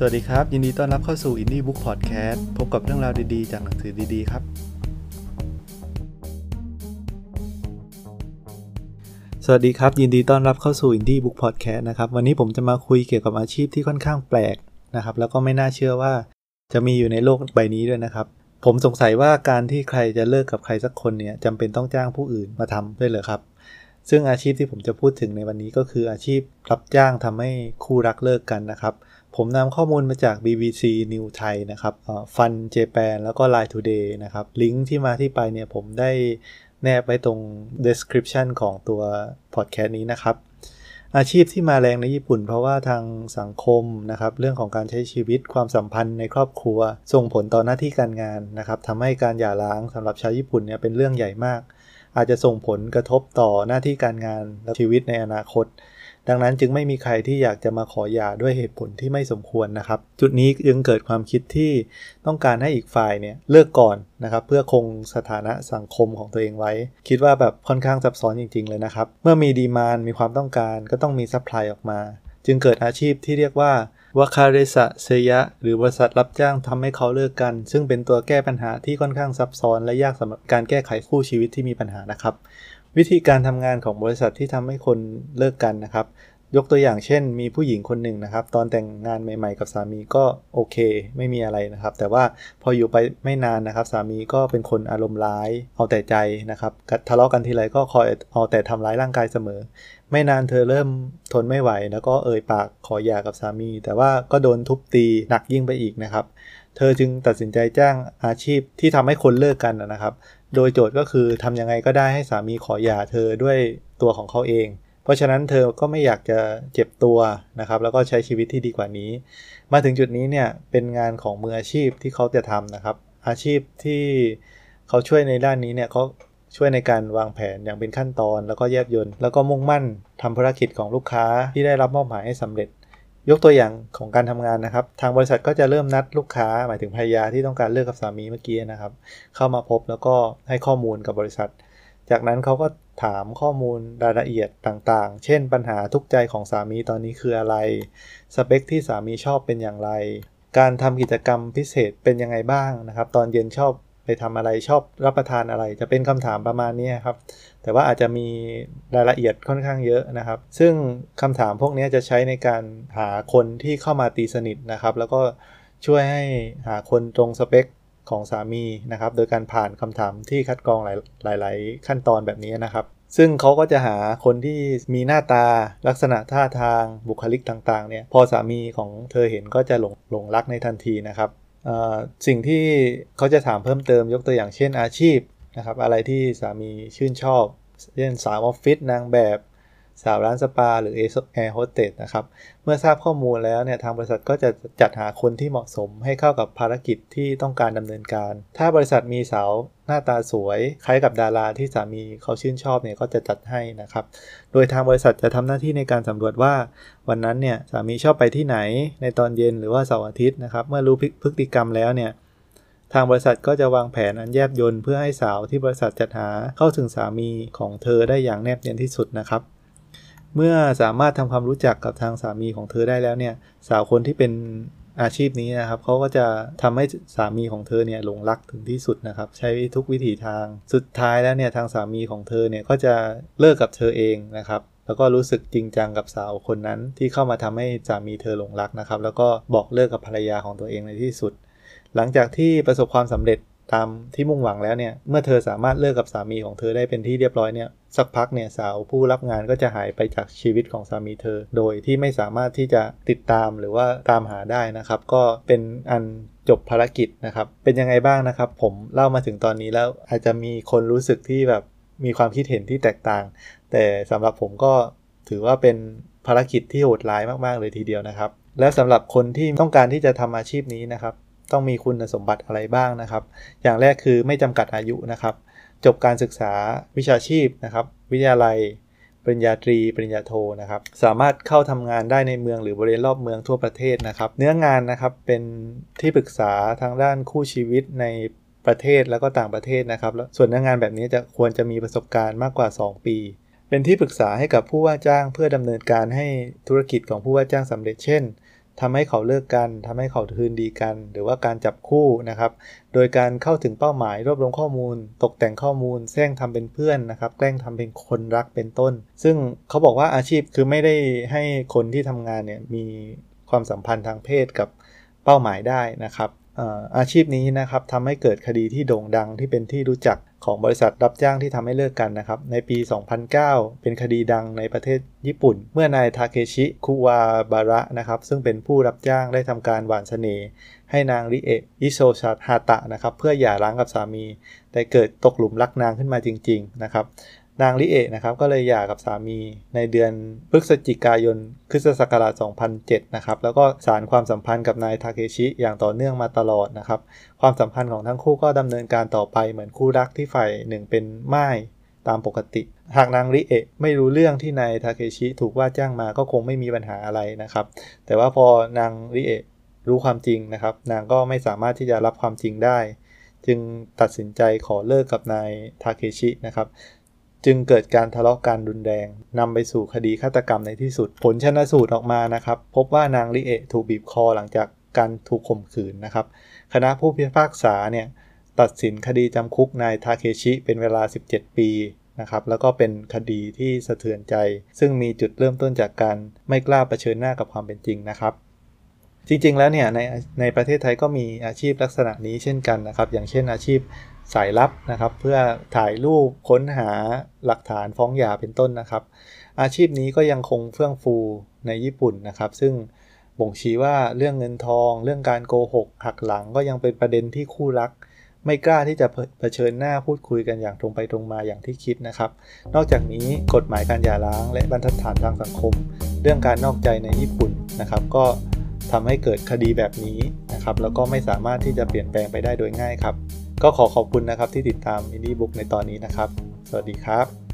สวัสดีครับ ยินดีต้อนรับเข้าสู่ Indie Book Podcast พบกับเรื่องราวดีๆ จากหนังสือดีๆ ครับ สวัสดีครับ ยินดีต้อนรับเข้าสู่ Indie Book Podcast นะครับ วันนี้ผมจะมาคุยเกี่ยวกับอาชีพที่ค่อนข้างแปลกนะครับ แล้วก็ไม่น่าเชื่อว่าจะมีอยู่ในโลกใบนี้ด้วยนะครับ ผมสงสัยว่าการที่ใครจะเลิกกับใครสักคนเนี่ยจำเป็นต้องจ้างผู้อื่นมาทำด้วยเหรอครับ ซึ่งอาชีพที่ผมจะพูดถึงในวันนี้ก็คืออาชีพรับจ้างทำให้คู่รักเลิกกันนะครับ ผมนำข้อมูลมาจาก BBC New Thai นะครับฟันเจแปนแล้วก็ Line Today นะครับ ลิงก์ที่มาที่ไปเนี่ยผมได้แนบไว้ตรง description ของตัว podcast นี้นะครับ อาชีพที่มาแรงในญี่ปุ่น เพราะว่าทางสังคมนะครับ เรื่องของการใช้ชีวิตความสัมพันธ์ในครอบครัว ส่งผลต่อหน้าที่การงานนะครับทำให้การหย่าร้างสำหรับชาวญี่ปุ่นเนี่ยเป็นเรื่องใหญ่มาก อาจจะส่งผลกระทบต่อหน้าที่การงานและชีวิตในอนาคต ดังนั้นจึงไม่มีใครที่อยากจะมาขอหย่าด้วยเหตุผลที่ไม่สมควรนะครับ จุดนี้จึงเกิดความคิดที่ต้องการให้อีกฝ่ายเนี่ยเลิกก่อนนะครับ เพื่อคงสถานะสังคมของตัวเองไว้ คิดว่าแบบค่อนข้างซับซ้อนจริง ๆ เลยนะครับ เมื่อมี demand มีความต้องการก็ต้องมี supply ออกมา จึงเกิดอาชีพที่เรียกว่า別れさせ屋 หรือบริษัทรับจ้างทำให้เขาเลิกกัน ซึ่งเป็นตัวแก้ปัญหาที่ค่อนข้างซับซ้อนและยากสำหรับการแก้ไขคู่ชีวิตที่มีปัญหานะครับ วิธีการทำงานของบริษัทที่ทำให้คนเลิกกันนะครับ ยกตัวอย่างเช่น มีผู้หญิงคนหนึ่งนะครับ ตอนแต่งงานใหม่ ๆ กับสามีก็โอเค ไม่มีอะไรนะครับ แต่ว่าพออยู่ไปไม่นานนะครับ สามีก็เป็นคนอารมณ์ร้าย เอาแต่ใจนะครับทะเลาะกันทีไรก็คอยเอาแต่ทำร้ายร่างกายเสมอ ไม่นานเธอเริ่มทนไม่ไหว แล้วก็เอ่ยปากขอหย่ากับสามี แต่ว่าก็โดนทุบตีหนักยิ่งไปอีกนะครับ เธอจึงตัดสินใจจ้างอาชีพที่ทำให้คนเลิกกันนะครับ โดยโจทย์ก็คือทำยังไงก็ได้ให้สามีขอหย่าเธอด้วยตัวของเขาเอง เพราะฉะนั้นเธอก็ไม่อยากจะเจ็บตัวนะครับ แล้วก็ใช้ชีวิตที่ดีกว่านี้ มาถึงจุดนี้เนี่ยเป็นงานของมืออาชีพที่เขาจะทำนะครับ อาชีพที่เขาช่วยในด้านนี้เนี่ยเขาช่วยในการวางแผนอย่างเป็นขั้นตอน แล้วก็แยบยนต์แล้วก็มุ่งมั่นทำภารกิจของลูกค้าที่ได้รับมอบหมายให้สำเร็จ ยกตัวอย่างของการทำงานนะครับ ทางบริษัทก็จะเริ่มนัดลูกค้า หมายถึงภรรยาที่ต้องการเลิกกับสามีเมื่อกี้นะครับ เข้ามาพบแล้วก็ให้ข้อมูลกับบริษัท จากนั้นเขาก็ถามข้อมูลรายละเอียดต่างๆ เช่น ปัญหาทุกใจของสามีตอนนี้คืออะไร สเปคที่สามีชอบเป็นอย่างไร การทำกิจกรรมพิเศษเป็นยังไงบ้างนะครับ ตอนเย็นชอบ ไปทำอะไรชอบรับประทานอะไร จะเป็นคำถามประมาณนี้ครับ แต่ว่าอาจจะมีรายละเอียดค่อนข้างเยอะนะครับ ซึ่งคำถามพวกนี้จะใช้ในการหาคนที่เข้ามาตีสนิทนะครับ แล้วก็ช่วยให้หาคนตรงสเปคของสามีนะครับ โดยการผ่านคำถามที่คัดกรองหลายหลาย ๆ ขั้นตอนแบบนี้นะครับ ซึ่งเขาก็จะหาคนที่มีหน้าตาลักษณะท่าทางบุคลิกต่าง ๆ เนี่ย พอสามีของเธอเห็นก็จะหลงหลงรักในทันทีนะครับ สิ่งที่เขาจะถามเพิ่มเติมยกตัวอย่างเช่นอาชีพนะครับอะไรที่สามีชื่นชอบ เช่นสาวออฟฟิศนางแบบ สาวร้านสปาหรือแอร์โฮสเตสนะครับ เมื่อทราบข้อมูลแล้วเนี่ยทางบริษัทก็จะจัดหาคนที่เหมาะสมให้เข้ากับภารกิจที่ต้องการดำเนินการ ถ้าบริษัทมีสาวหน้าตาสวยคล้ายกับดาราที่สามีเขาชื่นชอบเนี่ยก็จะจัดให้นะครับ โดยทางบริษัทจะทำหน้าที่ในการสำรวจว่า วันนั้นเนี่ยสามีชอบไปที่ไหนในตอนเย็นหรือว่าเสาร์อาทิตย์นะครับ เมื่อรู้พฤติกรรมแล้วเนี่ยทางบริษัทก็จะวางแผนอันแยบยนต์เพื่อให้สาวที่บริษัทจัดหาเข้าถึงสามีของเธอได้อย่างแนบเนียนที่สุดนะครับ เมื่อสามารถทำความรู้จักกับทางสามีของเธอได้แล้วเนี่ย สาวคนที่เป็นอาชีพนี้นะครับเขาก็จะทำให้สามีของเธอเนี่ยหลงรักถึงที่สุดนะครับ ใช้ทุกวิถีทางสุดท้ายแล้วเนี่ยทางสามีของเธอเนี่ยก็จะเลิกกับเธอเองนะครับ แล้วก็รู้สึกจริงจังกับสาวคนนั้นที่เข้ามาทำให้สามีเธอหลงรักนะครับ แล้วก็บอกเลิกกับภรรยาของตัวเองในที่สุด หลังจากที่ประสบความสำเร็จตามที่มุ่งหวังแล้วเนี่ย เมื่อเธอสามารถเลิกกับสามีของเธอได้เป็นที่เรียบร้อยเนี่ย สักพักเนี่ยสาวผู้รับงานก็จะหายไปจากชีวิตของสามีเธอ โดยที่ไม่สามารถที่จะติดตามหรือว่าตามหาได้นะครับ ก็เป็นอันจบภารกิจนะครับ เป็นยังไงบ้างนะครับ ผมเล่ามาถึงตอนนี้แล้วอาจจะมีคนรู้สึกที่แบบมีความคิดเห็นที่แตกต่าง แต่สำหรับผมก็ถือว่าเป็นภารกิจที่โหดร้ายมากๆเลยทีเดียวนะครับ และสำหรับคนที่ต้องการที่จะทำอาชีพนี้นะครับ ต้องมีคุณสมบัติอะไรบ้างนะครับ อย่างแรกคือไม่จำกัดอายุนะครับ จบการศึกษาวิชาชีพนะครับ วิทยาลัย ปริญญาตรี ปริญญาโทนะครับ สามารถเข้าทำงานได้ในเมืองหรือบริเวณรอบเมืองทั่วประเทศนะครับ เนื้องานนะครับเป็นที่ปรึกษาทางด้านคู่ชีวิตในประเทศแล้วก็ต่างประเทศนะครับแล้วส่วนเนื้องานแบบนี้จะควรจะมีประสบการณ์มากกว่า 2 ปี เป็นที่ปรึกษาให้กับผู้ว่าจ้างเพื่อดำเนินการให้ธุรกิจของผู้ว่าจ้างสำเร็จเช่น ทำให้เขาเลิกกันทำให้เขาคืนดีกัน หรือว่าการจับคู่นะครับ โดยการเข้าถึงเป้าหมายรวบรวมข้อมูล ตกแต่งข้อมูลแซงทำเป็นเพื่อนนะครับ แกล้งทำเป็นคนรักเป็นต้น ซึ่งเขาบอกว่าอาชีพคือไม่ได้ให้คนที่ทำงานเนี่ยมีความสัมพันธ์ทางเพศกับเป้าหมายได้นะครับอาชีพนี้นะครับทำให้เกิดคดีที่โด่งดังที่เป็นที่รู้จัก ของบริษัทรับจ้างที่ทำให้เลิกกันนะครับ ในปี 2009 เป็นคดีดังในประเทศญี่ปุ่น เมื่อนายทาเคชิคุวาบาระนะครับ ซึ่งเป็นผู้รับจ้างได้ทำการหวานเสน่ห์ให้นางริเอะอิโชชาฮาตะนะครับ เพื่อหย่าร้างกับสามี แต่เกิดตกหลุมรักนางขึ้นมาจริง ๆ นะครับ นางลิเอะนะครับก็เลยหย่ากับสามีในเดือนพฤศจิกายนคริสตศักราช 2007 นะครับ แล้วก็สารความสัมพันธ์กับนายทาเคชิอย่างต่อเนื่องมาตลอดนะครับ ความสัมพันธ์ของทั้งคู่ก็ดำเนินการต่อไปเหมือนคู่รักที่ฝ่ายหนึ่งเป็นไม่ายตามปกติ หากนางริเอะไม่รู้เรื่องที่นายทาเคชิถูกว่าจ้างมาก็คงไม่มีปัญหาอะไรนะครับ แต่ว่าพอนางริเอะรู้ความจริงนะครับ นางก็ไม่สามารถที่จะรับความจริงได้ จึงตัดสินใจขอเลิกกับนายทาเคชินะครับ จึงเกิดการทะเลาะกันรุนแรงนำไปสู่คดีฆาตกรรมในที่สุด ผลชนสูตรออกมานะครับ พบว่านางลิเอะถูกบีบคอหลังจากการถูกข่มขืนนะครับ คณะผู้พิพากษาเนี่ยตัดสินคดีจำคุกนายทาเคชิเป็นเวลา 17 ปีนะครับแล้วก็เป็นคดีที่สะเทือนใจ ซึ่งมีจุดเริ่มต้นจากการไม่กล้าเผชิญหน้ากับความเป็นจริงนะครับ จริงๆแล้วเนี่ยในในประเทศไทยก็มีอาชีพลักษณะนี้เช่นกันนะครับ อย่างเช่นอาชีพสายลับนะครับ เพื่อถ่ายรูปค้นหาหลักฐานฟ้องหย่าเป็นต้นนะครับ อาชีพนี้ก็ยังคงเฟื่องฟูในญี่ปุ่นนะครับ ซึ่งบ่งชี้ว่าเรื่องเงินทอง เรื่องการโกหกหักหลังก็ยังเป็นประเด็นที่คู่รัก ไม่กล้าที่จะเผชิญหน้าพูดคุยกันอย่างตรงไปตรงมาอย่างที่คิดนะครับ นอกจากนี้กฎหมายการหย่าร้าง และบรรทัดฐานทางสังคม เรื่องการนอกใจในญี่ปุ่นนะครับ ก็ ทำให้เกิดคดีแบบนี้นะครับ แล้วก็ไม่สามารถที่จะเปลี่ยนแปลงไปได้โดยง่ายครับ ก็ขอขอบคุณนะครับที่ติดตามมินิบุ๊กในตอนนี้นะครับ สวัสดีครับ